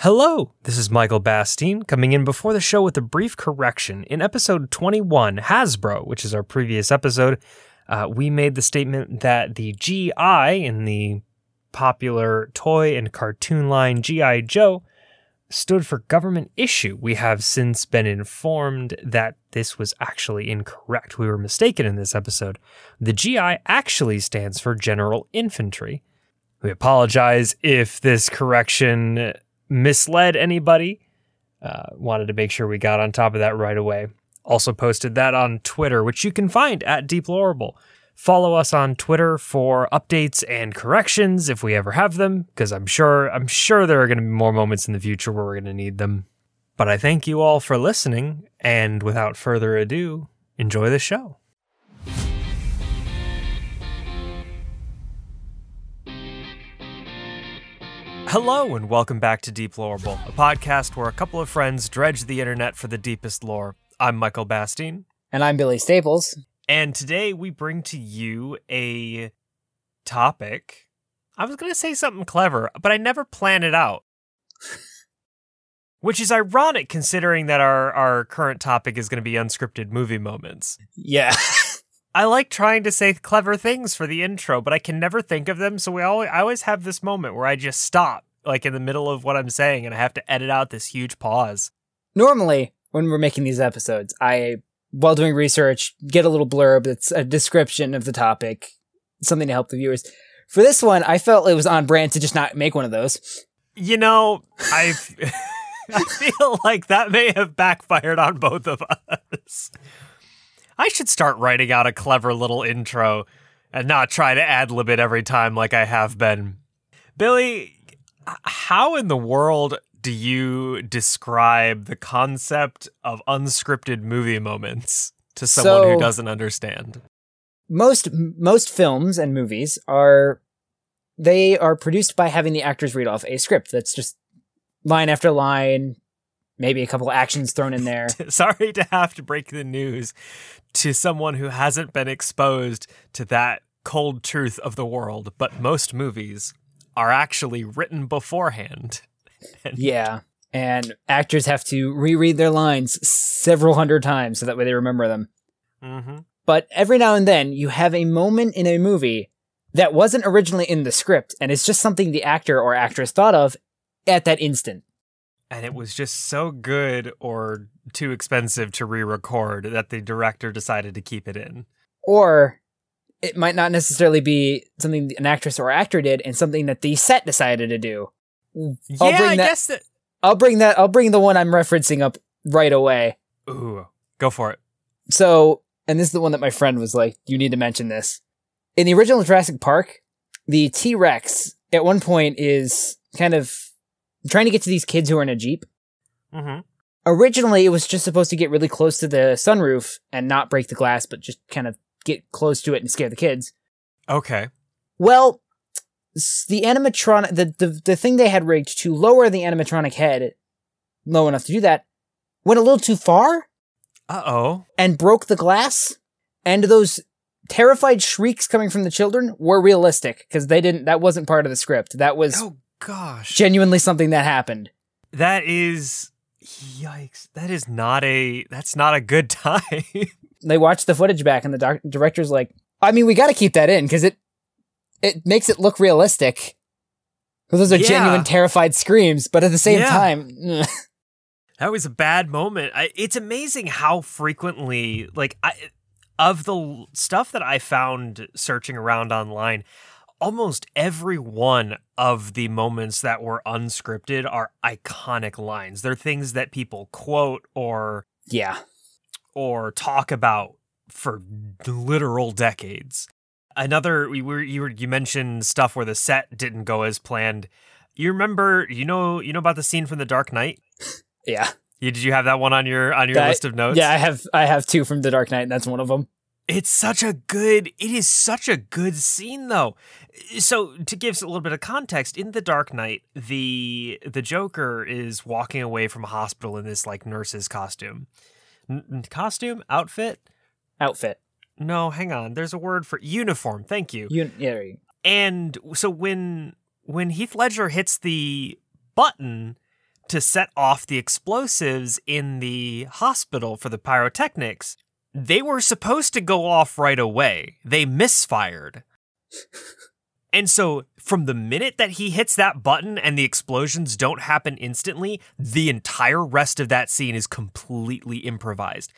Hello, this is Michael Bastine coming in before the show with a brief correction. In episode 21, Hasbro, which is our previous episode, uh, we made the statement that the GI in the popular toy and cartoon line G.I. Joe stood for government issue. We have since been informed that this was actually incorrect. We were mistaken in this episode. The GI actually stands for General Infantry. We apologize if this correction misled anybody. Uh, wanted to make sure we got on top of that right away. Also posted that on Twitter, which you can find at Deplorable. Follow us on Twitter for updates and corrections if we ever have them, because I'm sure I'm sure there are going to be more moments in the future where we're going to need them. But I thank you all for listening, and without further ado, enjoy the show. Hello, and welcome back to Deplorable, a podcast where a couple of friends dredge the internet for the deepest lore. I'm Michael Bastine. And I'm Billy Staples. And today we bring to you a topic. I was going to say something clever, but I never plan it out. Which is ironic considering that our, our current topic is going to be unscripted movie moments. Yeah. I like trying to say clever things for the intro, but I can never think of them. So we always, I always have this moment where I just stop, like in the middle of what I'm saying, and I have to edit out this huge pause. Normally, when we're making these episodes, I, while doing research, get a little blurb that's a description of the topic, something to help the viewers. For this one, I felt it was on brand to just not make one of those. You know, I I feel like that may have backfired on both of us. I should start writing out a clever little intro and not try to ad lib it every time like I have been. Billy, how in the world do you describe the concept of unscripted movie moments to someone So- who doesn't understand? Most most films and movies are they are produced by having the actors read off a script that's just line after line, maybe a couple actions thrown in there. Sorry to have to break the news to someone who hasn't been exposed to that cold truth of the world, but most movies are actually written beforehand. And Yeah. And actors have to reread their lines several hundred times so that way they remember them. Mm-hmm. But every now and then you have a moment in a movie that wasn't originally in the script and it's just something the actor or actress thought of at that instant. And it was just so good or too expensive to re record that the director decided to keep it in. Or it might not necessarily be something an actress or actor did and something that the set decided to do. I'll yeah, bring I that- guess that. I'll bring that I'll bring the one I'm referencing up right away. Ooh, go for it. So, and this is the one that my friend was like, you need to mention this. In the original Jurassic Park, the T Rex at one point is kind of trying to get to these kids who are in a Jeep. Mm-hmm. Originally, it was just supposed to get really close to the sunroof and not break the glass, but just kind of get close to it and scare the kids. Okay. Well, the animatronic, the, the, the thing they had rigged to lower the animatronic head low enough to do that went a little too far Uh oh. and broke the glass. And those terrified shrieks coming from the children were realistic because they didn't, that wasn't part of the script. That was Oh gosh. genuinely something that happened. That is yikes. That is not a that's not a good time. They watched the footage back and the doc- director's like, I mean, we got to keep that in because it, it makes it look realistic. those are Yeah. genuine terrified screams, but at the same Yeah. time, that was a bad moment. I, it's amazing how frequently like I of the stuff that I found searching around online, almost every one of the moments that were unscripted are iconic lines. They're things that people quote or yeah. Or talk about for literal decades. Another we were you were you mentioned stuff where the set didn't go as planned. You remember you know you know about the scene from The Dark Knight? Yeah. You, did you have that one on your on your That- list of notes? Yeah, I have I have two from The Dark Knight, and that's one of them. It's such a good it is such a good scene though. So to give a little bit of context, in The Dark Knight, the the Joker is walking away from a hospital in this like nurse's costume. N- costume? Outfit? Outfit. No, hang on. There's a word for uniform. Thank you. You, yeah, you And so when when Heath Ledger hits the button, to set off the explosives in the hospital for the pyrotechnics, they were supposed to go off right away. They misfired. and so, from the minute that he hits that button and the explosions don't happen instantly, the entire rest of that scene is completely improvised.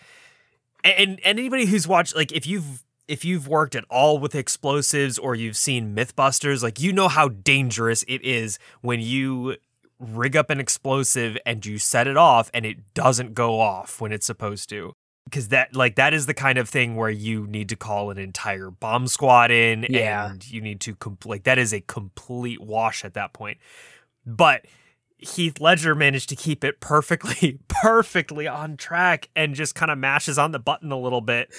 And, and anybody who's watched, like, if you've if you've worked at all with explosives or you've seen Mythbusters, like you know how dangerous it is when you rig up an explosive and you set it off and it doesn't go off when it's supposed to. Because that, like, that is the kind of thing where you need to call an entire bomb squad in, Yeah. and you need to com- like that is a complete wash at that point. But Heath Ledger managed to keep it perfectly, perfectly on track, and just kind of mashes on the button a little bit.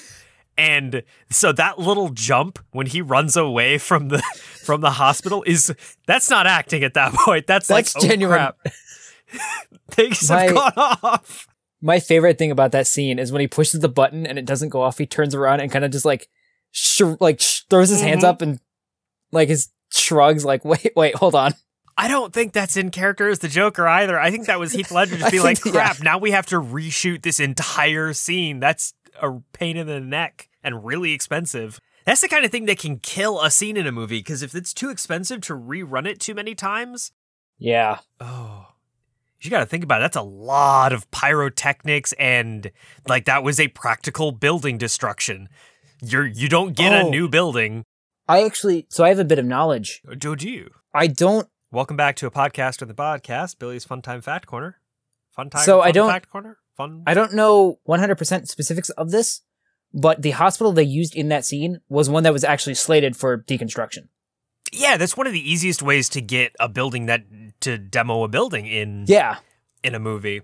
And so that little jump when he runs away from the from the hospital is that's not acting at that point. That's, That's like oh, genuine. crap. Things My- have gone off. My favorite thing about that scene is when he pushes the button and it doesn't go off. He turns around and kind of just like, sh- like sh- throws his hands Mhm. up and like his shrugs. Like, wait, wait, hold on. I don't think that's in character as the Joker either. I think that was Heath Ledger just be like, think- yeah. crap, now we have to reshoot this entire scene. That's a pain in the neck and really expensive. That's the kind of thing that can kill a scene in a movie because if it's too expensive to rerun it too many times, Yeah, oh, you got to think about it. That's a lot of pyrotechnics and like that was a practical building destruction. You're you don't get Oh. a new building. I actually. So I have a bit of knowledge. Oh, do you? I don't. Welcome back to a podcast on the podcast, Billy's Fun Time Fact Corner. Fun time. So I don't- Fact Corner. Fun. I don't know 100% specifics of this, but the hospital they used in that scene was one that was actually slated for deconstruction. Yeah, that's one of the easiest ways to get a building that to demo a building in Yeah, in a movie.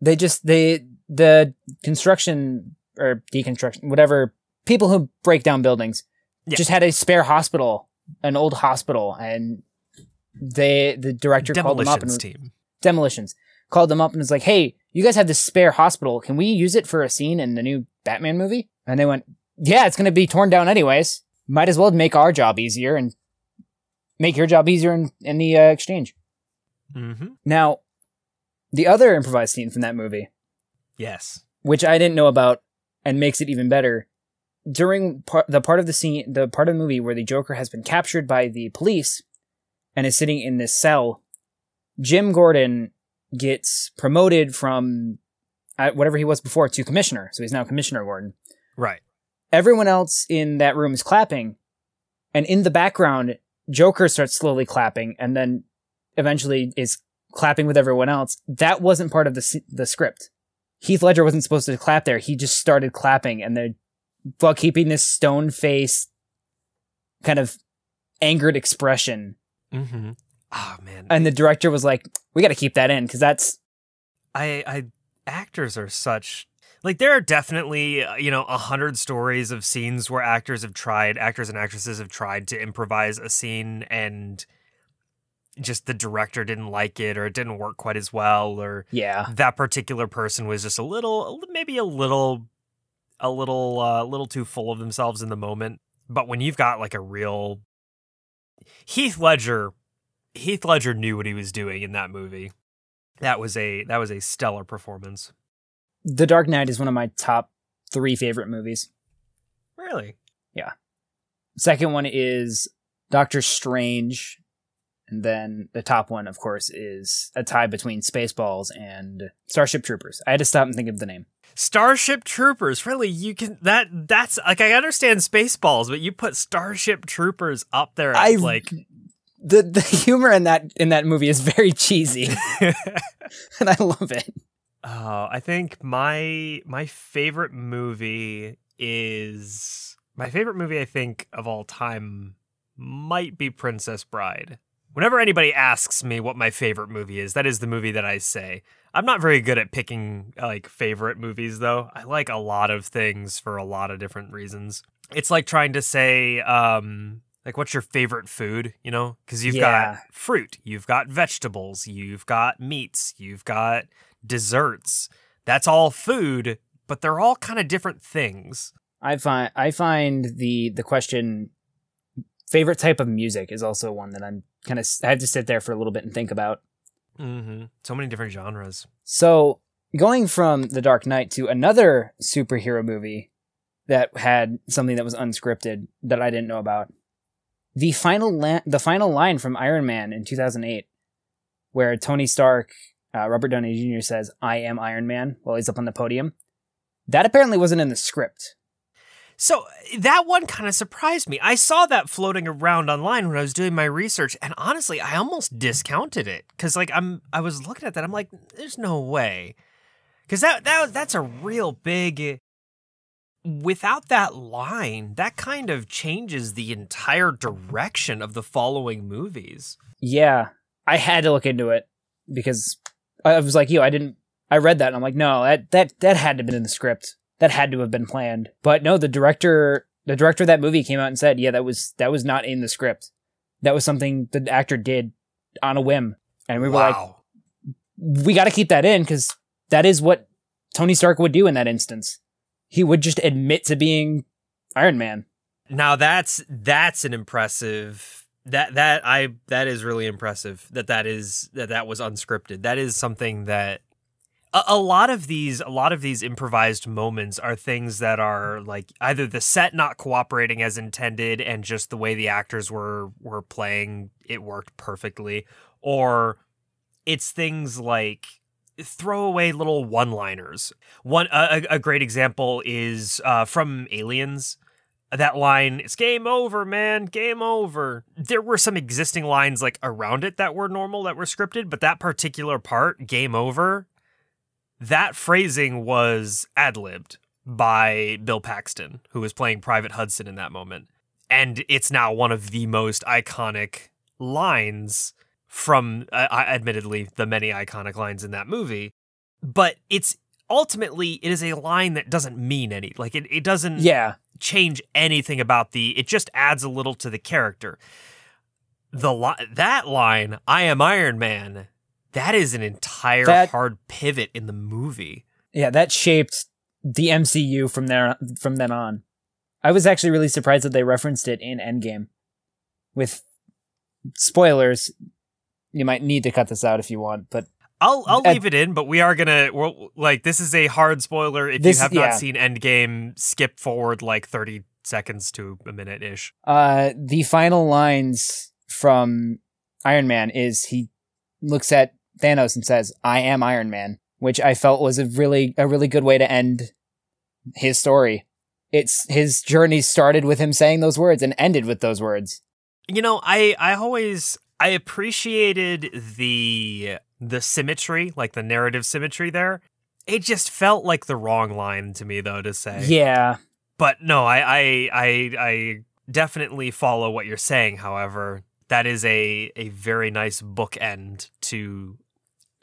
they just they the construction or deconstruction whatever people who break down buildings Yeah. just had a spare hospital an old hospital and they the director called them up Demolitions and team. demolitions called them up and was like hey you guys have this spare hospital can we use it for a scene in the new batman movie and they went yeah it's going to be torn down anyways might as well make our job easier and make your job easier in, in the uh, exchange Mm-hmm. now the other improvised scene from that movie Yes. which I didn't know about and makes it even better. During par- the part of the scene, the part of the movie where the Joker has been captured by the police and is sitting in this cell, Jim Gordon gets promoted from uh, whatever he was before to commissioner. So he's now Commissioner Gordon. Right. Everyone else in that room is clapping, and in the background, Joker starts slowly clapping and then eventually is clapping with everyone else. That wasn't part of the, the script. Heath Ledger wasn't supposed to clap there. He just started clapping and they're while keeping this stone face kind of angered expression. Mm-hmm. Oh man. And the director was like, we got to keep that in because that's, I, I actors are such like there are definitely uh, you know a hundred stories of scenes where actors have tried actors and actresses have tried to improvise a scene and just the director didn't like it or it didn't work quite as well or yeah. that particular person was just a little maybe a little a little uh little too full of themselves in the moment. But when you've got like a real Heath Ledger Heath Ledger knew what he was doing in that movie. That was a that was a stellar performance The Dark Knight is one of my top three favorite movies. really Yeah. Second one is Doctor Strange. And then the top one, of course, is a tie between Spaceballs and Starship Troopers. I had to stop and think of the name. Starship Troopers really you can that that's like I understand Spaceballs but you put Starship Troopers up there I- like The the humor in that in that movie is very cheesy, and I love it. Oh, I think my my favorite movie is my favorite movie I think of all time might be Princess Bride. Whenever anybody asks me what my favorite movie is, that is the movie that I say. I'm not very good at picking like favorite movies though. I like a lot of things for a lot of different reasons. It's like trying to say um like what's your favorite food, you know? Cuz you've Yeah. got fruit, you've got vegetables, you've got meats, you've got desserts. That's all food, but they're all kind of different things. I find I find the the question favorite type of music is also one that I'm kind of I have to sit there for a little bit and think about. Mm-hmm. So many different genres. So going from The Dark Knight to another superhero movie that had something that was unscripted that I didn't know about. The final la- the final line from Iron Man in 2008 where Tony Stark uh, Robert Downey Jr. says I am Iron Man while he's up on the podium. That apparently wasn't in the script. So that one kind of surprised me. I saw that floating around online when I was doing my research, and honestly, I almost discounted it because, like, I'm I was looking at that, I'm like, there's no way, because that that that's a real big. Without that line, that kind of changes the entire direction of the following movies. Yeah, I had to look into it because I was like, yo, I didn't. I read that and I'm like, no, that that that had to have been in the script. That had to have been planned. But no, the director, the director of that movie came out and said, yeah, that was that was not in the script. That was something the actor did on a whim, and we were wow. like, we got to keep that in because that is what Tony Stark would do in that instance. He would just admit to being Iron Man. Now that's that's an impressive that that I that is really impressive that that is that that was unscripted. That is something that a, a lot of these a lot of these improvised moments are things that are like either the set not cooperating as intended and just the way the actors were were playing it worked perfectly or it's things like throwaway little one-liners. One a, a great example is uh, from Aliens. That line, "It's game over, man, game over." There were some existing lines like around it that were normal, that were scripted, but that particular part, "game over," that phrasing was ad libbed by Bill Paxton, who was playing Private Hudson in that moment, and it's now one of the most iconic lines from uh, admittedly the many iconic lines in that movie. But it's ultimately it is a line that doesn't mean any like it, it doesn't Yeah, change anything about the it just adds a little to the character the li- that line i am iron man that is an entire That- hard pivot in the movie yeah, that shaped the MCU from there from then on. I was actually really surprised that they referenced it in Endgame. With spoilers, you might need to cut this out if you want, but I'll I'll leave it in, but we are gonna we're, like this is a hard spoiler. If This- you have not yeah. seen Endgame, skip forward like thirty seconds to a minute ish. Uh, the final lines from Iron Man is he looks at Thanos and says, "I am Iron Man," which I felt was a really a really good way to end his story. It's his journey started with him saying those words and ended with those words. You know, I I always I appreciated the the symmetry, like the narrative symmetry there. It just felt like the wrong line to me though to say. Yeah, But no, I I I, I definitely follow what you're saying, however. That is a a very nice bookend to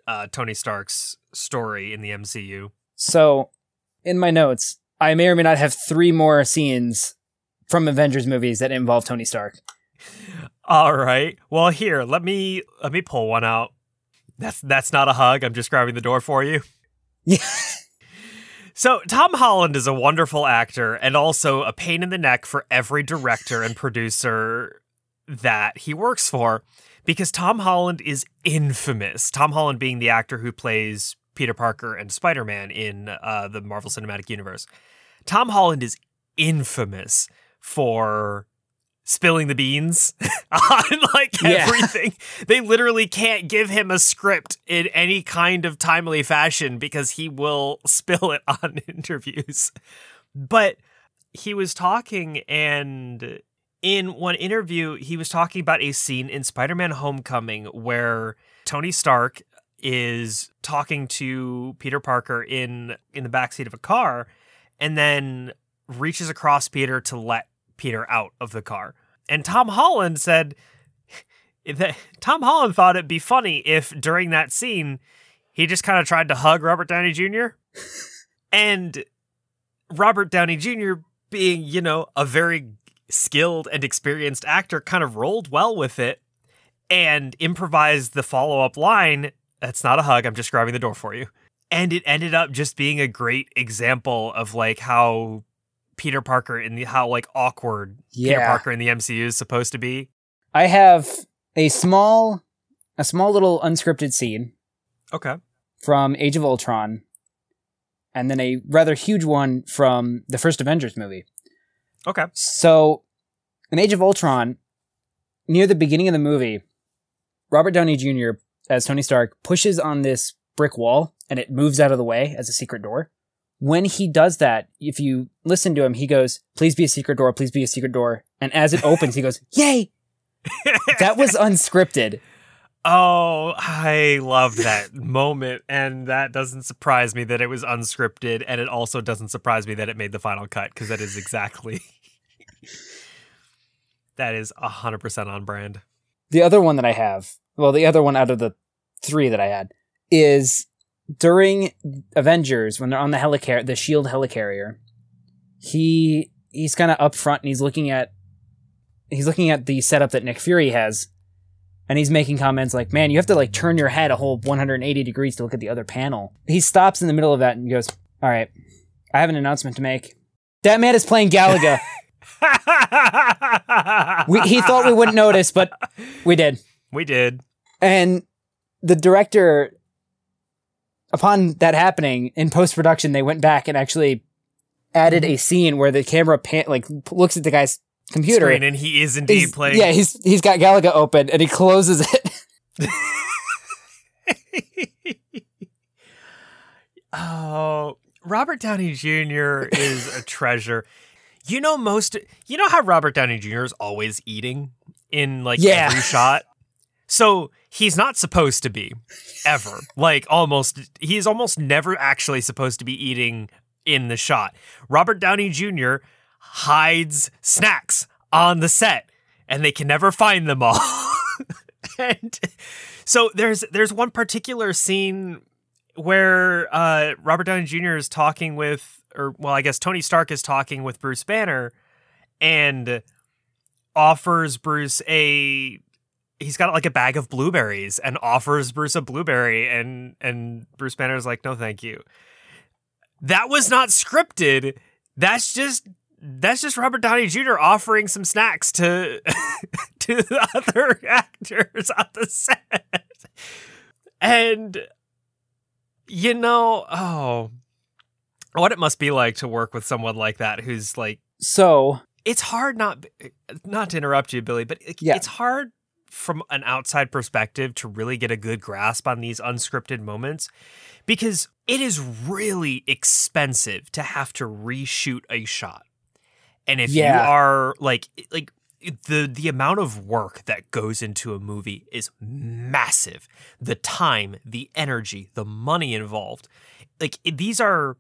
uh, Tony Stark's story in the MCU. So, in my notes, I may or may not have three more scenes from Avengers movies that involve Tony Stark. All right. Well, here, let me let me pull one out. That's that's not a hug. I'm just grabbing the door for you. Yeah. So, Tom Holland is a wonderful actor and also a pain in the neck for every director and producer that he works for because Tom Holland is infamous. Tom Holland being the actor who plays Peter Parker and Spider Man in uh, the Marvel Cinematic Universe. Tom Holland is infamous for spilling the beans on like Yeah. everything. they literally can't give him a script in any kind of timely fashion because he will spill it on interviews. But he was talking and in one interview he was talking about a scene in Spider-Man Homecoming where Tony Stark is talking to Peter Parker in in the backseat of a car and then reaches across Peter to let Peter out of the car. And Tom Holland said that Tom Holland thought it'd be funny if during that scene he just kind of tried to hug Robert Downey Jr. and Robert Downey Jr. being, you know, a very skilled and experienced actor kind of rolled well with it and improvised the follow-up line, that's not a hug, I'm just grabbing the door for you. And it ended up just being a great example of like how Peter Parker in the how like awkward Peter Parker in the MCU is supposed to be. I have a small a small little unscripted scene Okay. from Age of Ultron, and then a rather huge one from the first Avengers movie. Okay. So, in Age of Ultron, near the beginning of the movie, Robert Downey Jr. as Tony Stark pushes on this brick wall and it moves out of the way as a secret door. When he does that, if you listen to him, he goes, Please be a secret door, please be a secret door. And as it opens, he goes, Yay! That was unscripted. Oh, I loved that moment. And that doesn't surprise me that it was unscripted. And it also doesn't surprise me that it made the final cut because that is exactly. that is 100% on brand. The other one that I have, well, the other one out of the three that I had, is during Avengers when they're on the helicar the Shield helicarrier. He he's kind of up front and he's looking at he's looking at the setup that Nick Fury has, and he's making comments like, "Man, you have to like turn your head a whole 180 degrees to look at the other panel." He stops in the middle of that and goes, "All right, I have an announcement to make. That man is playing Galaga. we, he thought we wouldn't notice, but we did." we did. And the director, upon that happening in post production, they went back and actually added a scene where the camera pan- like looks at the guy's computer. Screen, and he is indeed He's- playing. Yeah, he's he's got Galaga open and he closes it. oh, Robert Downey Jr. is a treasure. You know most. You know how Robert Downey Jr. is always eating in like Yeah. every shot. So he's not supposed to be ever. like almost, he's almost never actually supposed to be eating in the shot. Robert Downey Jr. hides snacks on the set, and they can never find them all. and so there's there's one particular scene where uh, Robert Downey Jr. is talking with, or well, I guess Tony Stark is talking with Bruce Banner, and offers Bruce a. He's got like a bag of blueberries and offers Bruce a blueberry, and and Bruce Banner's like, no, thank you. That was not scripted. That's just that's just Robert Downey Jr. offering some snacks to to the other actors on the set. And you know, oh, what it must be like to work with someone like that who's like so it's hard not not to interrupt you billy but it, Yeah. it's hard from an outside perspective to really get a good grasp on these unscripted moments because it is really expensive to have to reshoot a shot. And if you are like like the the amount of work that goes into a movie is massive. The time the energy the money involved. Like these are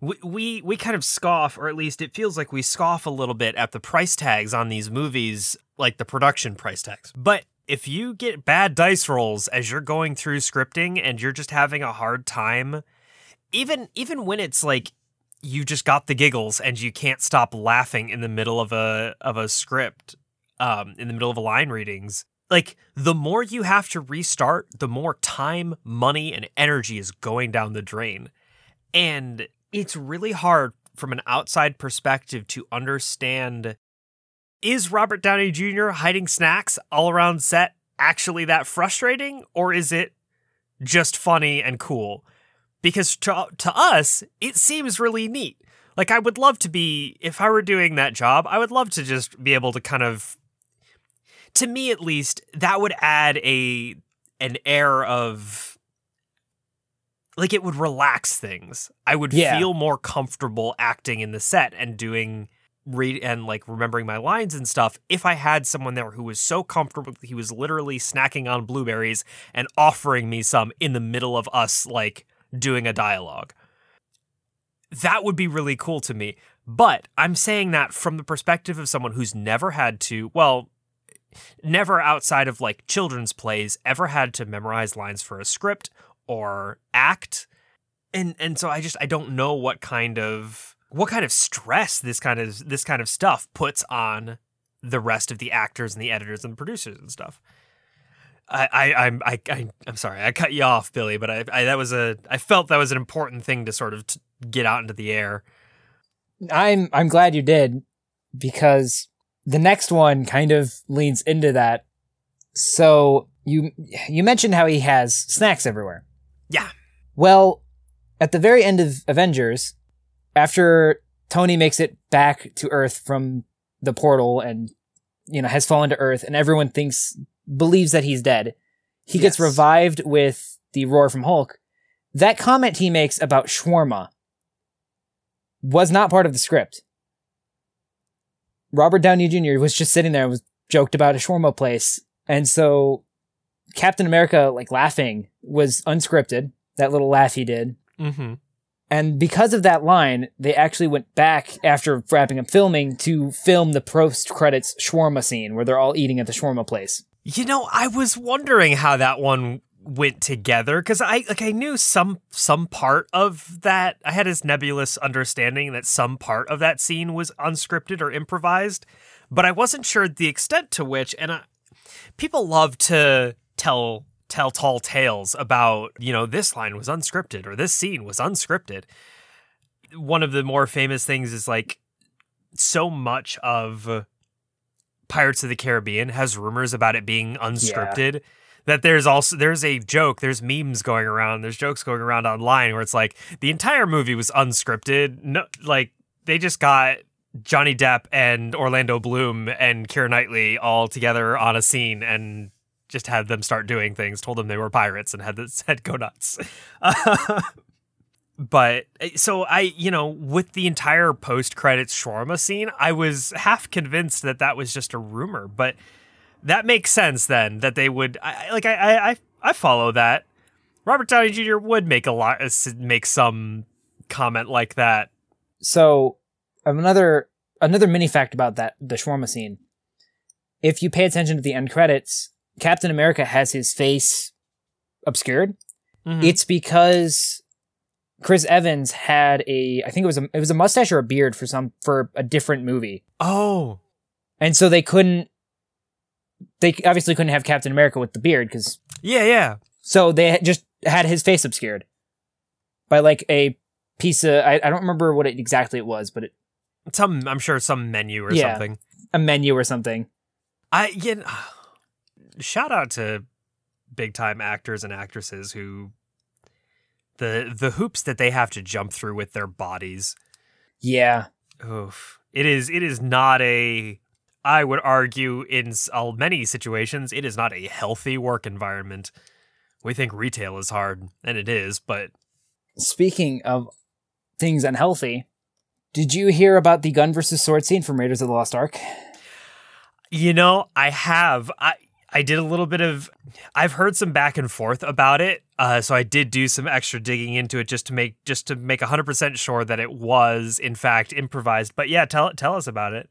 we, we we kind of scoff, or at least it feels like we scoff a little bit at the price tags on these movies, like the production price tags. But if you get bad dice rolls as you're going through scripting and you're just having a hard time, even even when it's like you just got the giggles and you can't stop laughing in the middle of a of a script, um, in the middle of a line readings. Like the more you have to restart, the more time, money, and energy is going down the drain. And it's really hard from an outside perspective to understand is Robert Downey Jr. hiding snacks all around set actually that frustrating or is it just funny and cool? Because to, to us, it seems really neat. Like I would love to be if I were doing that job, I would love to just be able to kind of to me at least that would add a an air of like it would relax things. I would Yeah. feel more comfortable acting in the set and doing read and like remembering my lines and stuff if I had someone there who was so comfortable he was literally snacking on blueberries and offering me some in the middle of us like doing a dialogue. That would be really cool to me. But I'm saying that from the perspective of someone who's never had to, well, never outside of like children's plays ever had to memorize lines for a script or act and and so i just i don't know what kind of what kind of stress this kind of this kind of stuff puts on the rest of the actors and the editors and the producers and stuff I, I I'm I, I I'm sorry I cut you off Billy but I, I that was a I felt that was an important thing to sort of t- get out into the air I'm I'm glad you did because the next one kind of leans into that. So you you mentioned how he has snacks everywhere. Yeah. Well, at the very end of Avengers, after Tony makes it back to Earth from the portal and you know has fallen to Earth, and everyone thinks believes that he's dead, he gets revived with the roar from Hulk. That comment he makes about shawarma was not part of the script. Robert Downey Jr. was just sitting there and was joked about a shawarma place. And so Captain America, like laughing, was unscripted. That little laugh he did. Mm-hmm. And because of that line, they actually went back after wrapping up filming to film the post credits shawarma scene where they're all eating at the shawarma place. You know, I was wondering how that one went together because I like I knew some some part of that. I had this nebulous understanding that some part of that scene was unscripted or improvised, but I wasn't sure the extent to which. And I, people love to tell tell tall tales about you know this line was unscripted or this scene was unscripted. One of the more famous things is like so much of Pirates of the Caribbean has rumors about it being unscripted. That there's also there's a joke, there's memes going around, there's jokes going around online where it's like the entire movie was unscripted. No, like they just got Johnny Depp and Orlando Bloom and Keira Knightley all together on a scene and just had them start doing things. Told them they were pirates and had said go nuts. but eh, so I, you know, with the entire post credits shawarma scene, I was half convinced that that was just a rumor. But that makes sense then that they would I, like I, I I I follow that. Robert Downey Jr. would make a lot make some comment like that. So another another mini fact about that the shawarma scene. If you pay attention to the end credits, Captain America has his face obscured. Mhm. It's because Chris Evans had a I think it was a it was a mustache or a beard for some for a different movie. Oh, And so they couldn't they obviously couldn't have Captain America with the beard cuz yeah, yeah. so they just had his face obscured by like a piece of I, I don't remember what it exactly it was, but it, Some I'm sure some menu or Yeah. something. a menu or something. I know, shout out to big time actors and actresses who the the hoops that they have to jump through with their bodies. Yeah. Oof. It is it is not a I would argue in uh, many situations it is not a healthy work environment. We think retail is hard and it is, but Speaking of things unhealthy, did you hear about the gun versus sword scene from Raiders of the Lost Ark? You know, I have. I I did a little bit of. I've heard some back and forth about it, uh, so I did do some extra digging into it just to make just to make hundred percent sure that it was in fact improvised. But yeah, tell tell us about it.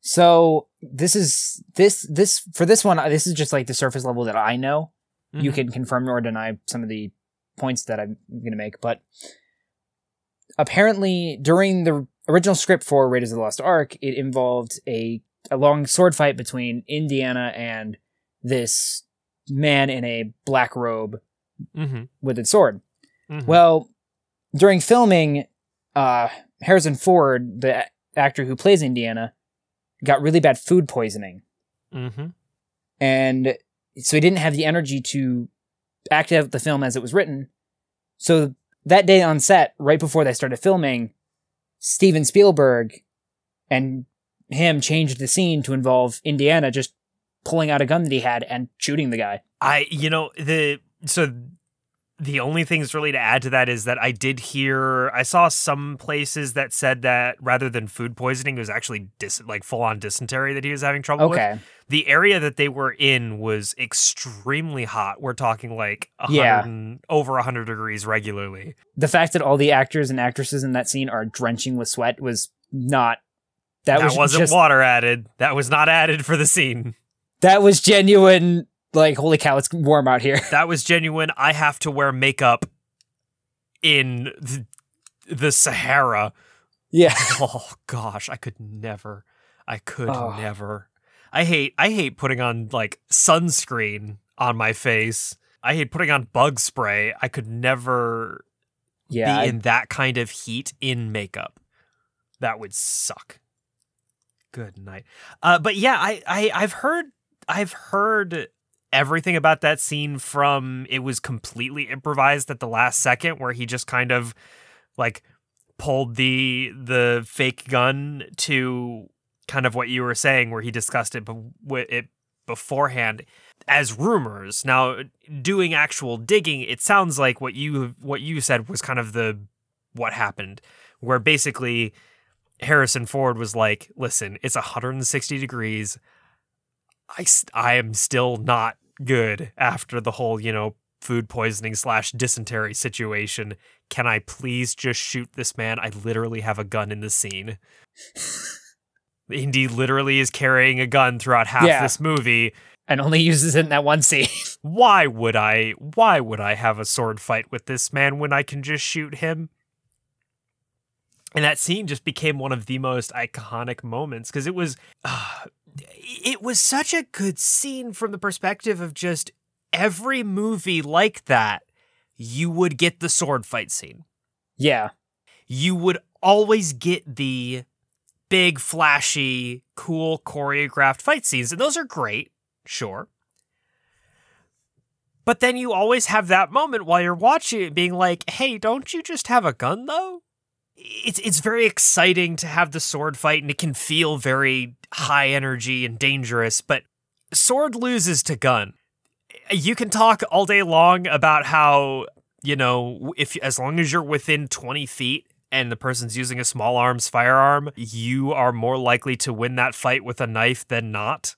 So this is this this for this one. This is just like the surface level that I know. You Mhm. can confirm or deny some of the points that I'm going to make, but apparently during the original script for Raiders of the Lost Ark, it involved a a long sword fight between Indiana and this man in a black robe Mm-hmm. with its sword. Mhm. Well, during filming, uh, Harrison Ford, the a- actor who plays Indiana, got really bad food poisoning. Mm-hmm. And so he didn't have the energy to act out the film as it was written. So that day on set, right before they started filming, Steven Spielberg and him changed the scene to involve Indiana just pulling out a gun that he had and shooting the guy. I you know the so the only things really to add to that is that I did hear I saw some places that said that rather than food poisoning it was actually dis, like full on dysentery that he was having trouble with. The area that they were in was extremely hot. We're talking like Yeah. over 100 degrees regularly. the fact that all the actors and actresses in that scene are drenching with sweat was not that, That, was wasn't just, water added. That was not added for the scene. That was genuine like holy cow it's warm out here That was genuine. I have to wear makeup in the, the Sahara. yeah Oh gosh, I could never. I could Oh. never. I hate I hate putting on like sunscreen on my face. I hate putting on bug spray. I could never yeah be in that kind of heat in makeup. That would suck. Good night. Uh, but yeah, I, I I've heard I've heard everything about that scene from it was completely improvised at the last second where he just kind of like pulled the the fake gun to kind of what you were saying where he discussed it but it beforehand as rumors. Now doing actual digging it sounds like what you what you said was kind of the what happened where basically Harrison Ford was like listen it's 160 degrees I, I am still not good after the whole, you know, food poisoning slash dysentery situation. Can I please just shoot this man? I literally have a gun in the scene. Indy literally is carrying a gun throughout half yeah. this movie. And only uses it in that one scene. why would I why would I have a sword fight with this man when I can just shoot him? And that scene just became one of the most iconic moments because it was uh, it was such a good scene from the perspective of just every movie like that, you would get the sword fight scene. Yeah. You would always get the big, flashy, cool, choreographed fight scenes. And those are great, sure. But then you always have that moment while you're watching it being like, hey, don't you just have a gun though? It's it's very exciting to have the sword fight and it can feel very high energy and dangerous, but sword loses to gun. You can talk all day long about how, you know, if as long as you're within 20 feet and the person's using a small arms firearm, you are more likely to win that fight with a knife than not.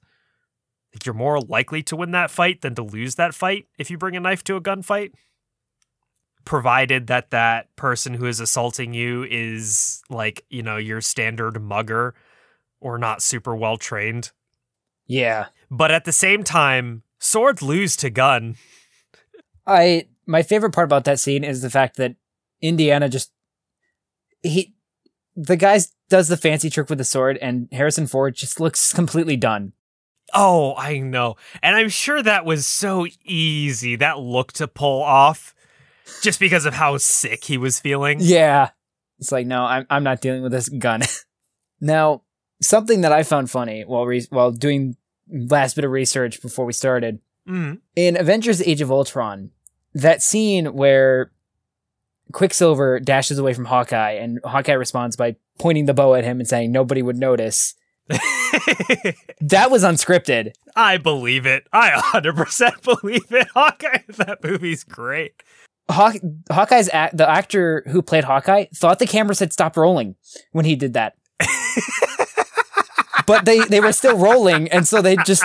You're more likely to win that fight than to lose that fight if you bring a knife to a gunfight provided that that person who is assaulting you is like, you know, your standard mugger or not super well trained. Yeah. But at the same time, swords lose to gun. I my favorite part about that scene is the fact that Indiana just he the guy does the fancy trick with the sword and Harrison Ford just looks completely done. Oh, I know. And I'm sure that was so easy that look to pull off just because of how sick he was feeling. Yeah. It's like, no, I'm, I'm not dealing with this gun. now, something that I found funny while re- while doing last bit of research before we started mm-hmm. in Avengers: Age of Ultron, that scene where Quicksilver dashes away from Hawkeye and Hawkeye responds by pointing the bow at him and saying nobody would notice. that was unscripted. I believe it. I 100% believe it. Hawkeye, that movie's great. Haw- Hawkeye's act- the actor who played Hawkeye thought the cameras had stopped rolling when he did that. but they they were still rolling, and so they just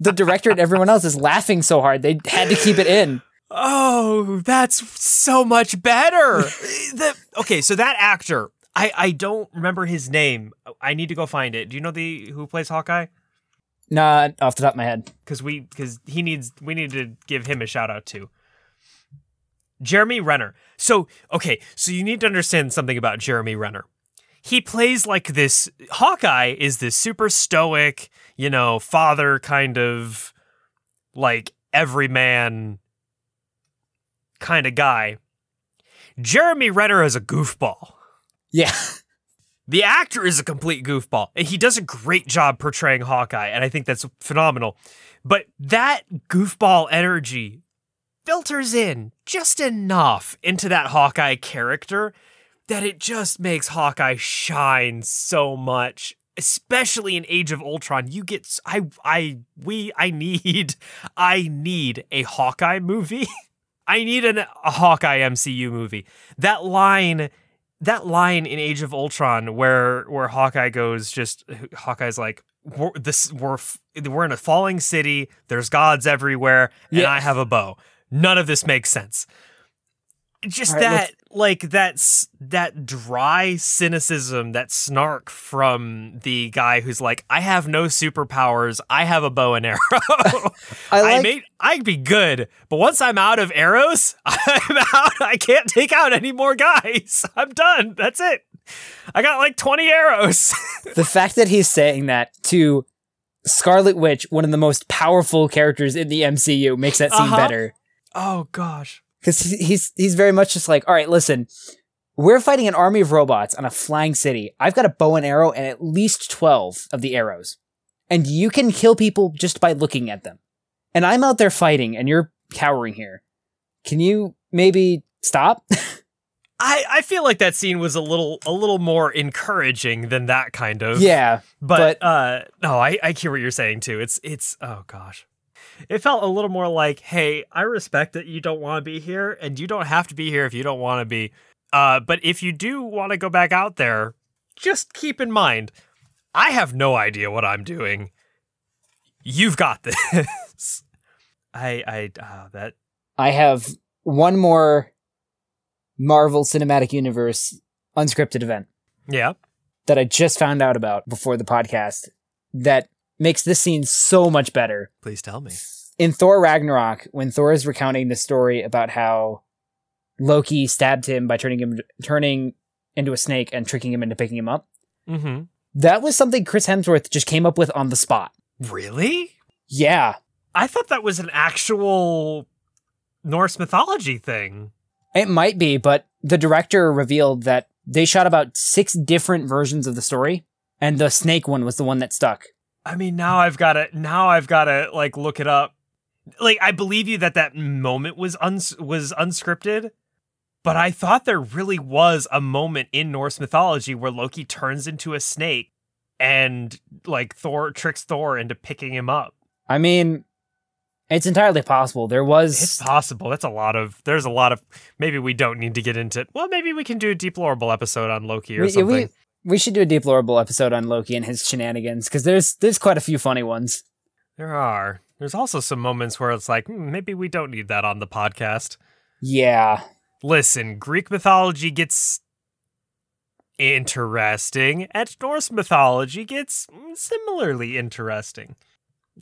the director and everyone else is laughing so hard they had to keep it in. Oh, that's so much better. the, okay, so that actor, I I don't remember his name. I need to go find it. Do you know the who plays Hawkeye? Not off the top of my head. Because we because he needs we need to give him a shout out too. Jeremy Renner. So, okay, so you need to understand something about Jeremy Renner. He plays like this Hawkeye is this super stoic, you know, father kind of like everyman kind of guy. Jeremy Renner is a goofball. Yeah. The actor is a complete goofball, and he does a great job portraying Hawkeye, and I think that's phenomenal. But that goofball energy filters in just enough into that Hawkeye character that it just makes Hawkeye shine so much. Especially in Age of Ultron, you get I I we I need I need a Hawkeye movie. I need an, a Hawkeye MCU movie. That line that line in Age of Ultron where where Hawkeye goes just Hawkeye's like we're this we're we're in a falling city, there's gods everywhere and yeah. I have a bow none of this makes sense. Just right, that, like that's that dry cynicism, that snark from the guy who's like, "I have no superpowers. I have a bow and arrow. I, like- I may, I'd be good, but once I'm out of arrows, I'm out. I can't take out any more guys. I'm done. That's it. I got like 20 arrows." the fact that he's saying that to Scarlet Witch, one of the most powerful characters in the MCU, makes that seem uh-huh. better. Oh gosh. Because he's he's very much just like, all right, listen, we're fighting an army of robots on a flying city. I've got a bow and arrow and at least twelve of the arrows, and you can kill people just by looking at them. and I'm out there fighting and you're cowering here. Can you maybe stop? I, I feel like that scene was a little a little more encouraging than that kind of yeah. but, uh no I, I hear what you're saying too it's it's oh gosh it felt a little more like hey I respect that you don't want to be here and you don't have to be here if you don't want to be. Uh but if you do want to go back out there just keep in mind I have no idea what I'm doing. You've got this. I I uh, that I have one more Marvel Cinematic Universe unscripted event yeah. that I just found out about before the podcast that makes this scene so much better. please tell me In Thor Ragnarok, when Thor is recounting the story about how Loki stabbed him by turning him turning into a snake and tricking him into picking him up, mm-hmm that was something Chris Hemsworth just came up with on the spot. really Yeah. I thought that was an actual Norse mythology thing. It might be, but the director revealed that they shot about six different versions of the story, and the snake one was the one that stuck. I mean, now I've got to now I've got to like look it up. Like I believe you that that moment was uns- was unscripted, but I thought there really was a moment in Norse mythology where Loki turns into a snake and like Thor tricks Thor into picking him up. I mean, it's entirely possible. There was It's possible. That's a lot of. There's a lot of. Maybe we don't need to get into. It. Well, maybe we can do a deplorable episode on Loki or we, something. we we should do a deep deplorable episode on Loki and his shenanigans because there's there's quite a few funny ones. There are. There's also some moments where it's like, hmm, maybe we don't need that on the podcast. Yeah, Listen, Greek mythology gets interesting, and Norse mythology gets mm, similarly interesting.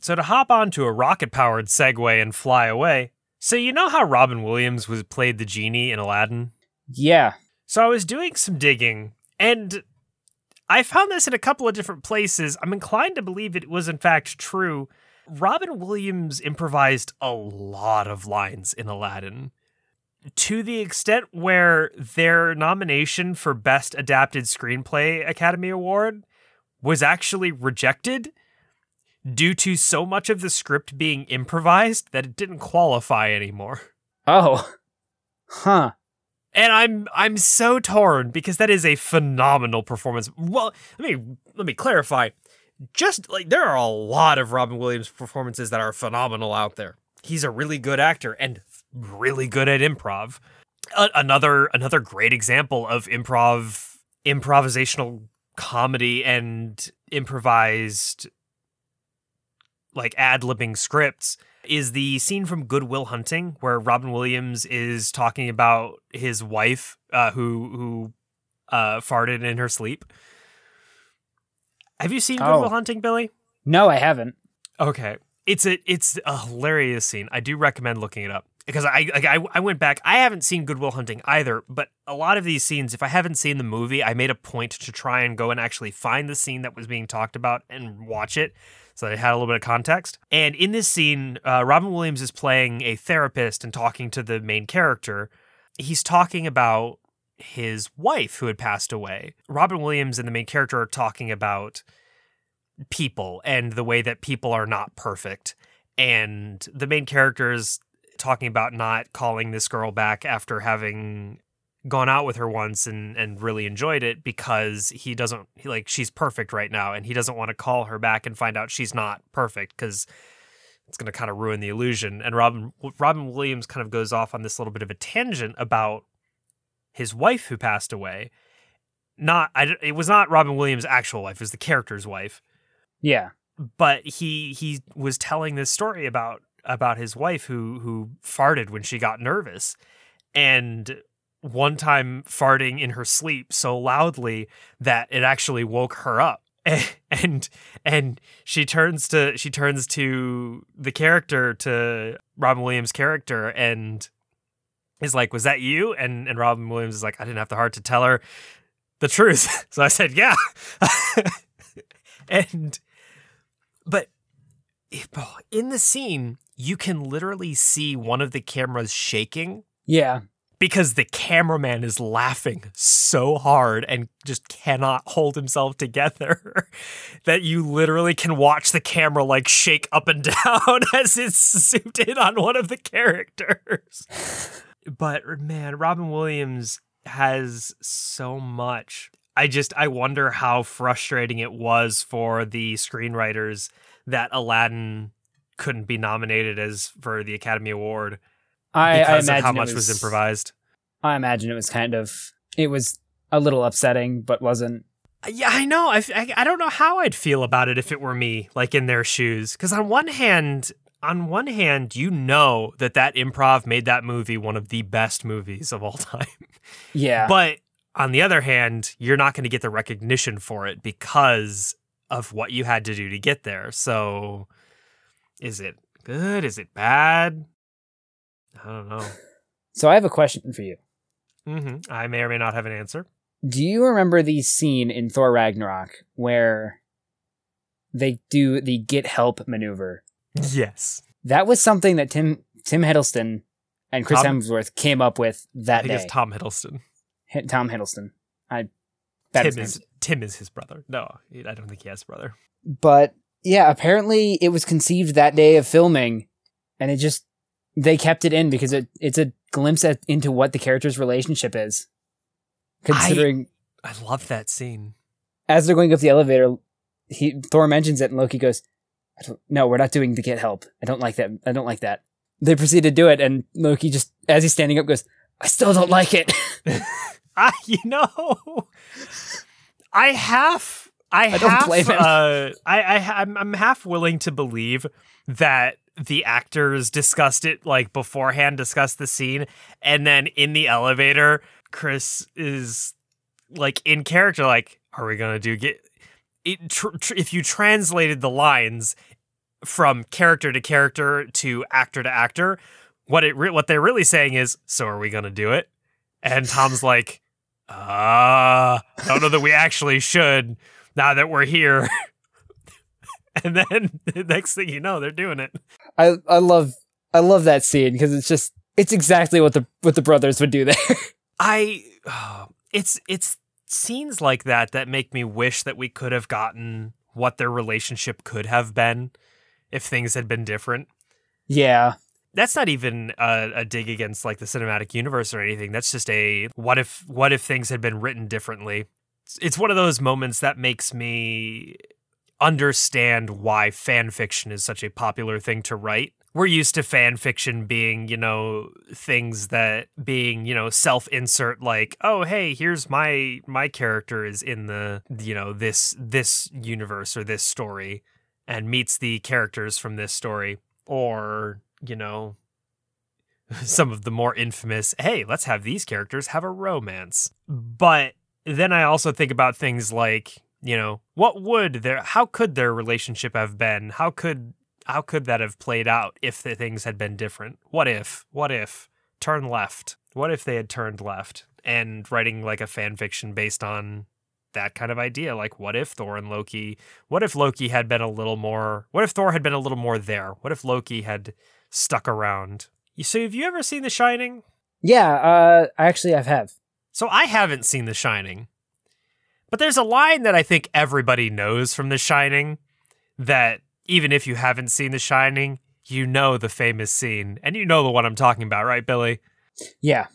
So to hop onto a rocket-powered Segway and fly away. So you know how Robin Williams was played the genie in Aladdin? yeah. So I was doing some digging, and I found this in a couple of different places. I'm inclined to believe it was in fact true. Robin Williams improvised a lot of lines in Aladdin to the extent where their nomination for Best Adapted Screenplay Academy Award was actually rejected due to so much of the script being improvised that it didn't qualify anymore. Oh, huh. And I'm I'm so torn because that is a phenomenal performance. Well, let me let me clarify. Just like there are a lot of Robin Williams performances that are phenomenal out there. He's a really good actor and really good at improv. A- another another great example of improv improvisational comedy and improvised like ad-libbing scripts is the scene from Good Will Hunting where Robin Williams is talking about his wife uh, who who uh, farted in her sleep. Have you seen Oh. Good Will Hunting, Billy? No, I haven't. Okay, it's a it's a hilarious scene. I do recommend looking it up because I like I, I went back. I haven't seen Good Will Hunting either, but a lot of these scenes, if I haven't seen the movie, I made a point to try and go and actually find the scene that was being talked about and watch it. So I had a little bit of context. And in this scene, uh, Robin Williams is playing a therapist and talking to the main character. He's talking about his wife who had passed away. Robin Williams and the main character are talking about people and the way that people are not perfect. And the main character is talking about not calling this girl back after having gone out with her once and and really enjoyed it because he doesn't he, like she's perfect right now and he doesn't want to call her back and find out she's not perfect cuz it's going to kind of ruin the illusion. And Robin Robin Williams kind of goes off on this little bit of a tangent about his wife who passed away. Not I, it was not Robin Williams' actual wife it was the character's wife. Yeah. but he he was telling this story about about his wife who who farted when she got nervous. And one time farting in her sleep so loudly that it actually woke her up. And and she turns to she turns to the character to Robin Williams character and is like was that you? And and Robin Williams is like I didn't have the heart to tell her the truth. So I said yeah. And but in the scene you can literally see one of the cameras shaking. Yeah. Because the cameraman is laughing so hard and just cannot hold himself together that you literally can watch the camera like shake up and down as it's zoomed in on one of the characters. but man, Robin Williams has so much. I just I wonder how frustrating it was for the screenwriters that Aladdin couldn't be nominated as for the Academy Award I, I imagine how it much was, improvised. I imagine it was kind of it was a little upsetting, but wasn't. Uh, yeah, I know. I, I, I don't know how I'd feel about it if it were me, like in their shoes. Because on one hand, on one hand, you know that that improv made that movie one of the best movies of all time. Yeah, But on the other hand, you're not going to get the recognition for it because of what you had to do to get there. So, is it good? Is it bad? I don't know. so I have a question for you. hmm I may or may not have an answer. Do you remember the scene in Thor Ragnarok where they do the get help maneuver? Yes. That was something that Tim Tim Hiddleston and Chris Tom- Hemsworth came up with that I think day. it's Tom Hiddleston. Hi- Tom Hiddleston. I Tim is Tim is his brother. No, I don't think he has a brother. but yeah, apparently it was conceived that day of filming, and it just they kept it in because it it's a glimpse at, into what the character's relationship is. Considering I love that scene. as they're going up the elevator, he Thor mentions it, and Loki goes, I don't, "No, we're not doing the get help. I don't like that. I don't like that." They proceed to do it, and Loki just as he's standing up goes, "I still don't like it." I, you know, I half, I, I don't half, blame him. uh, I, I, I'm, I'm half willing to believe that the actors discussed it like beforehand, discussed the scene, and then in the elevator, Chris is like in character, like, "Are we gonna do get?" It, tr- tr- if you translated the lines from character to character to actor to actor, what it re- what they're really saying is, "So are we gonna do it?" And Tom's like, "Ah, I don't know that we actually should. Now that we're here." and then the next thing you know, they're doing it. I I love I love that scene because it's just it's exactly what the what the brothers would do there. I, it's it's scenes like that that make me wish that we could have gotten what their relationship could have been if things had been different. yeah, that's not even a, a dig against like the cinematic universe or anything. That's just a what if what if things had been written differently. It's- It's one of those moments that makes me understand why fan fiction is such a popular thing to write. We're used to fan fiction being, you know, things that being, you know, self-insert like, "Oh, hey, here's my my character is in the, you know, this this universe or this story and meets the characters from this story." Or, you know, some of the more infamous, hey, let's have these characters have a romance. But then I also think about things like, you know, what would their how could their relationship have been? How could how could that have played out if the things had been different? What if? What if? Turn left. What if they had turned left? And writing like a fan fiction based on that kind of idea. Like, what if Thor and Loki? What if Loki had been a little more? What if Thor had been a little more there? What if Loki had stuck around? You so have you ever seen The Shining? yeah. Uh, actually, I have. So I haven't seen The Shining. But there's a line that I think everybody knows from The Shining that even if you haven't seen The Shining, you know the famous scene. And you know the one I'm talking about, right, Billy? Yeah,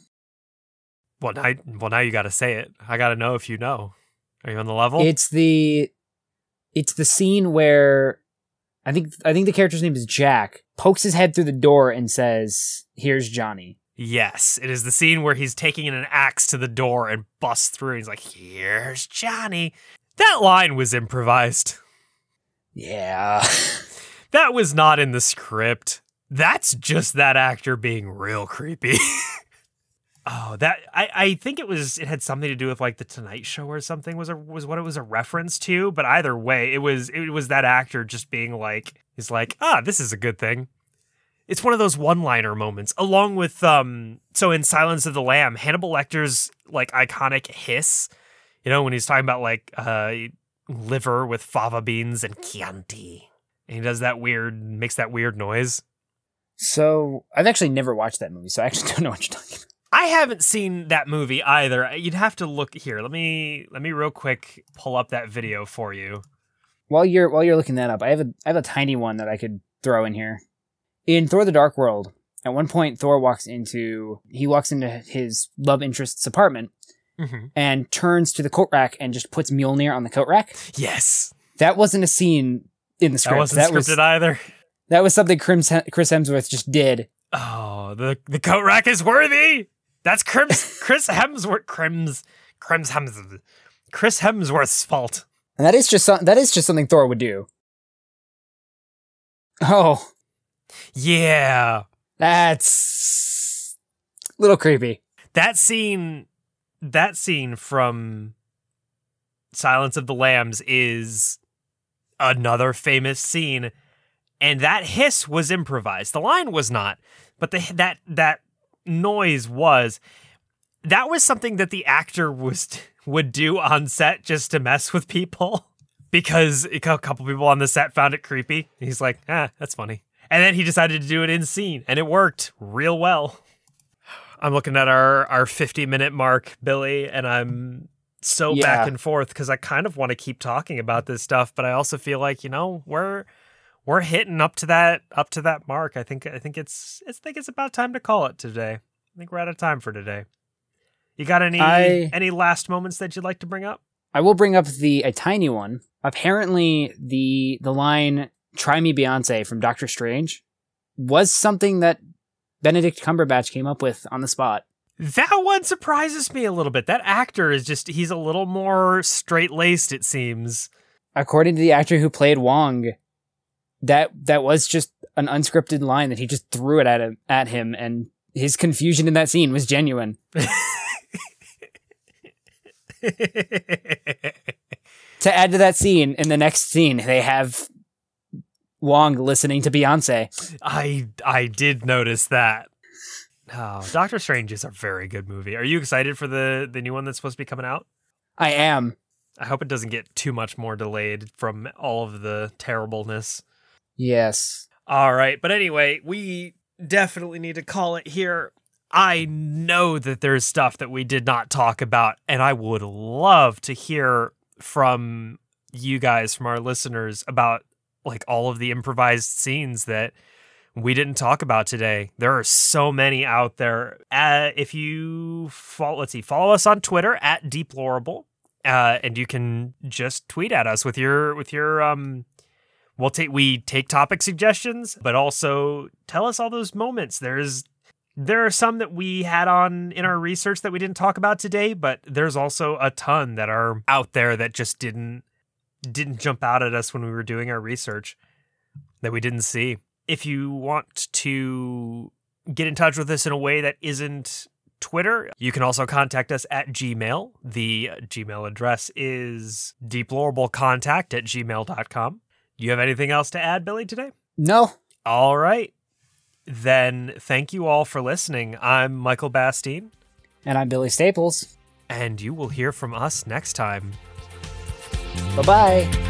Well, now, well, now you got to say it. I got to know if you know. Are you on the level? it's the it's the scene where I think I think the character's name is Jack pokes his head through the door and says, "Here's Johnny." Yes, it is the scene where he's taking an axe to the door and busts through. He's like, "Here's Johnny." That line was improvised. Yeah. That was not in the script. That's just that actor being real creepy. oh, that I, I think it was it had something to do with like the Tonight Show or something was a was what it was a reference to. But either way, it was it was that actor just being like he's like ah this is a good thing. It's one of those one-liner moments, along with um. So in Silence of the Lamb, Hannibal Lecter's like iconic hiss, you know, when he's talking about like uh liver with fava beans and Chianti. And he does that weird, makes that weird noise. So I've actually never watched that movie, so I actually don't know what you're talking about. I haven't seen that movie either. You'd have to look here. Let me let me real quick pull up that video for you. While you're while you're looking that up, I have a I have a tiny one that I could throw in here. In Thor: The Dark World, at one point Thor walks into he walks into his love interest's apartment Mm-hmm. and turns to the coat rack and just puts Mjolnir on the coat rack. Yes, That wasn't a scene in the script. that wasn't scripted was either. that was something Chris Chris Hemsworth just did. Oh, the the coat rack is worthy. That's Chris Chris Hemsworth. Crims Crims Hemsworth. Chris Hemsworth's fault. And that is just some, that is just something Thor would do. Oh, Yeah, that's a little creepy. that scene. That scene from Silence of the Lambs is another famous scene, and that hiss was improvised. The line was not, but the that that noise was. That was something that the actor was would do on set just to mess with people because a couple people on the set found it creepy. He's like, ah, that's funny. And then he decided to do it in scene, and it worked real well. I'm looking at our our 50 minute mark, Billy, and I'm so Yeah. back and forth because I kind of want to keep talking about this stuff, but I also feel like you know we're we're hitting up to that up to that mark. I think I think it's I think it's about time to call it today. I think we're out of time for today. You got any I- any last moments that you'd like to bring up? I will bring up the a tiny one. Apparently, the the line "Try me, Beyonce" from Doctor Strange was something that Benedict Cumberbatch came up with on the spot. That one surprises me a little bit. That actor is just he's a little more straight laced, it seems. According to the actor who played Wong, that that was just an unscripted line that he just threw it at him, at him, and his confusion in that scene was genuine. To add to that scene, in the next scene, they have Wong listening to Beyonce. I I did notice that. Oh, Doctor Strange is a very good movie. Are you excited for the the new one that's supposed to be coming out? I am. I hope it doesn't get too much more delayed from all of the terribleness. Yes. All right, but anyway, we definitely need to call it here. I know that there's stuff that we did not talk about, and I would love to hear from you guys, from our listeners, about like all of the improvised scenes that we didn't talk about today. There are so many out there. Uh, if you follow, let's see, follow us on Twitter at Deplorable, uh, and you can just tweet at us with your with your um we'll take we take topic suggestions, but also tell us all those moments. There's there are some that we had on in our research that we didn't talk about today, but there's also a ton that are out there that just didn't didn't jump out at us when we were doing our research that we didn't see. If you want to get in touch with us in a way that isn't Twitter, you can also contact us at Gmail. The Gmail address is deplorablecontact at gmail.com. Do you have anything else to add, Billy, today? No. All right. Then thank you all for listening. I'm Michael Bastine, And I'm Billy Staples. and you will hear from us next time. Bye bye.